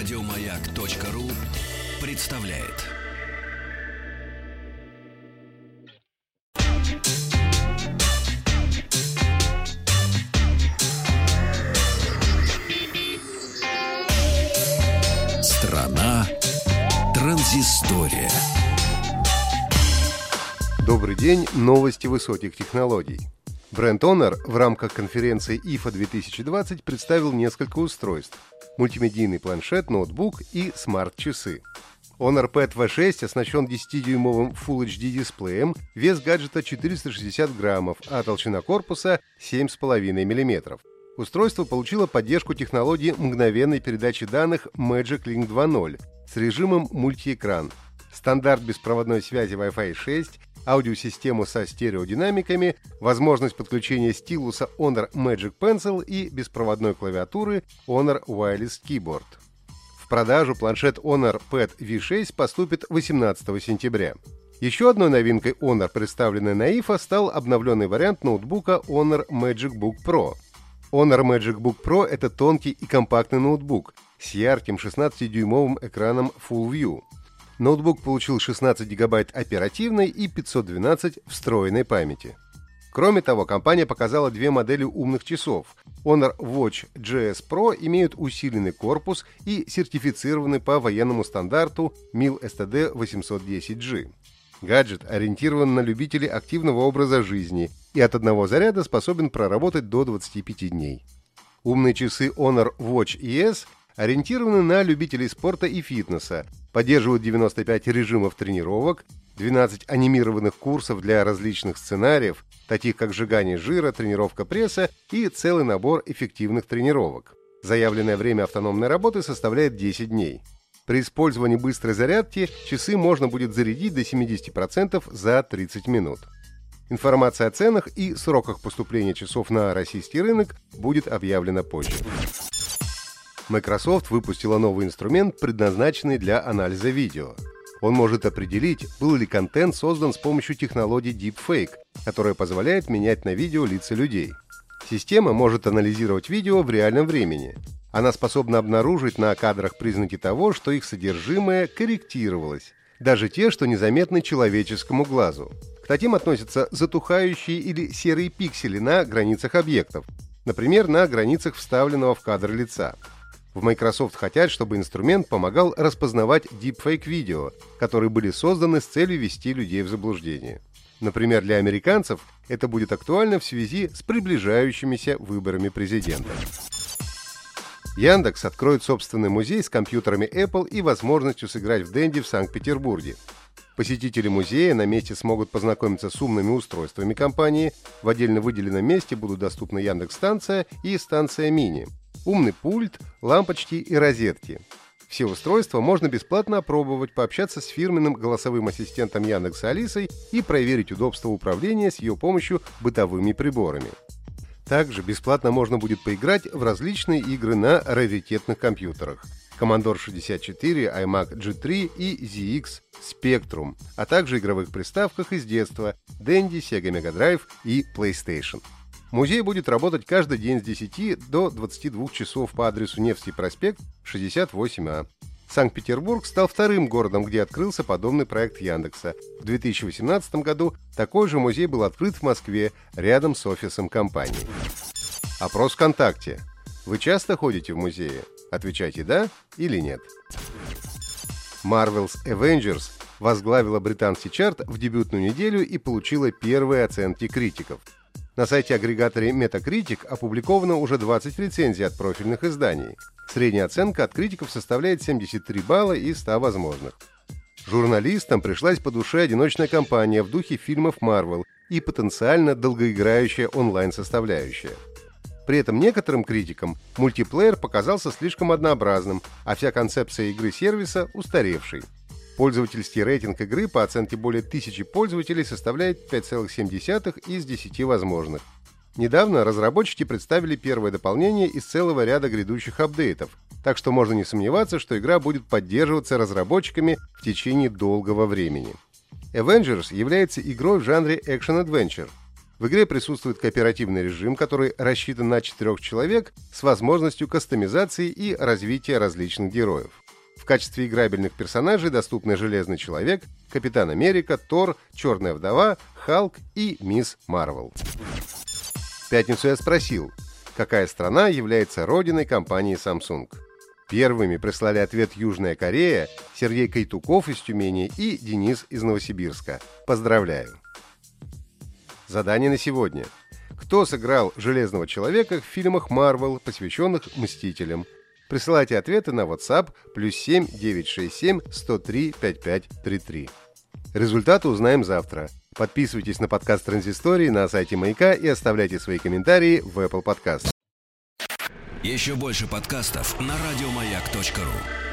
Радиомаяк.ру представляет. Страна транзистория. Добрый день, новости высоких технологий. Бренд Honor в рамках конференции IFA 2020 представил несколько устройств – мультимедийный планшет, ноутбук и смарт-часы. Honor Pad V6 оснащен 10-дюймовым Full HD дисплеем, вес гаджета 460 граммов, а толщина корпуса 7,5 мм. Устройство получило поддержку технологии мгновенной передачи данных Magic Link 2.0 с режимом мультиэкран, стандарт беспроводной связи Wi-Fi 6 аудиосистему со стереодинамиками, возможность подключения стилуса Honor Magic Pencil и беспроводной клавиатуры Honor Wireless Keyboard. В продажу планшет Honor Pad V6 поступит 18 сентября. Еще одной новинкой Honor, представленной на IFA, стал обновленный вариант ноутбука Honor Magic Book Pro. Honor Magic Book Pro — это тонкий и компактный ноутбук с ярким 16-дюймовым экраном Full View — ноутбук получил 16 гигабайт оперативной и 512 встроенной памяти. Кроме того, компания показала две модели умных часов. Honor Watch GS Pro имеют усиленный корпус и сертифицированы по военному стандарту MIL STD 810G. Гаджет ориентирован на любителей активного образа жизни и от одного заряда способен проработать до 25 дней. Умные часы Honor Watch ES ориентированы на любителей спорта и фитнеса, поддерживают 95 режимов тренировок, 12 анимированных курсов для различных сценариев, таких как сжигание жира, тренировка пресса и целый набор эффективных тренировок. Заявленное время автономной работы составляет 10 дней. При использовании быстрой зарядки часы можно будет зарядить до 70% за 30 минут. Информация о ценах и сроках поступления часов на российский рынок будет объявлена позже. Microsoft выпустила новый инструмент, предназначенный для анализа видео. Он может определить, был ли контент создан с помощью технологии Deepfake, которая позволяет менять на видео лица людей. Система может анализировать видео в реальном времени. Она способна обнаружить на кадрах признаки того, что их содержимое корректировалось, даже те, что незаметны человеческому глазу. К таким относятся затухающие или серые пиксели на границах объектов, например, на границах вставленного в кадр лица. В Microsoft хотят, чтобы инструмент помогал распознавать deepfake-видео, которые были созданы с целью ввести людей в заблуждение. Например, для американцев это будет актуально в связи с приближающимися выборами президента. Яндекс откроет собственный музей с компьютерами Apple и возможностью сыграть в Дэнди в Санкт-Петербурге. Посетители музея на месте смогут познакомиться с умными устройствами компании. В отдельно выделенном месте будут доступны Яндекс-станция и станция Мини – умный пульт, лампочки и розетки. Все устройства можно бесплатно опробовать, пообщаться с фирменным голосовым ассистентом Яндекса Алисой и проверить удобство управления с ее помощью бытовыми приборами. Также бесплатно можно будет поиграть в различные игры на раритетных компьютерах. Commodore 64, iMac G3 и ZX Spectrum, а также игровых приставках из детства Dendy, Sega Mega Drive и PlayStation. Музей будет работать каждый день с 10 до 22 часов по адресу Невский проспект, 68А. Санкт-Петербург стал вторым городом, где открылся подобный проект Яндекса. В 2018 году такой же музей был открыт в Москве, рядом с офисом компании. Опрос ВКонтакте. Вы часто ходите в музеи? Отвечайте «да» или «нет». Marvel's Avengers возглавила британский чарт в дебютную неделю и получила первые оценки критиков – на сайте агрегаторе Metacritic опубликовано уже 20 рецензий от профильных изданий. Средняя оценка от критиков составляет 73 балла из 100 возможных. Журналистам пришлась по душе одиночная кампания в духе фильмов Marvel и потенциально долгоиграющая онлайн-составляющая. При этом некоторым критикам мультиплеер показался слишком однообразным, а вся концепция игры-сервиса устаревшей. Пользовательский рейтинг игры по оценке более тысячи пользователей составляет 5,7 из 10 возможных. Недавно разработчики представили первое дополнение из целого ряда грядущих апдейтов, так что можно не сомневаться, что игра будет поддерживаться разработчиками в течение долгого времени. Avengers является игрой в жанре Action-Adventure. В игре присутствует кооперативный режим, который рассчитан на четырех человек с возможностью кастомизации и развития различных героев. В качестве играбельных персонажей доступны Железный Человек, Капитан Америка, Тор, Черная Вдова, Халк и Мисс Марвел. В пятницу я спросил, какая страна является родиной компании Samsung. Первыми прислали ответ Южная Корея, Сергей Кайтуков из Тюмени и Денис из Новосибирска. Поздравляю! Задание на сегодня. Кто сыграл Железного Человека в фильмах Marvel, посвященных Мстителям? Присылайте ответы на WhatsApp плюс 7 967 103 5533. Результаты узнаем завтра. Подписывайтесь на подкаст Транзистории на сайте Маяка и оставляйте свои комментарии в Apple Podcast. Еще больше подкастов на радиомаяк.ру.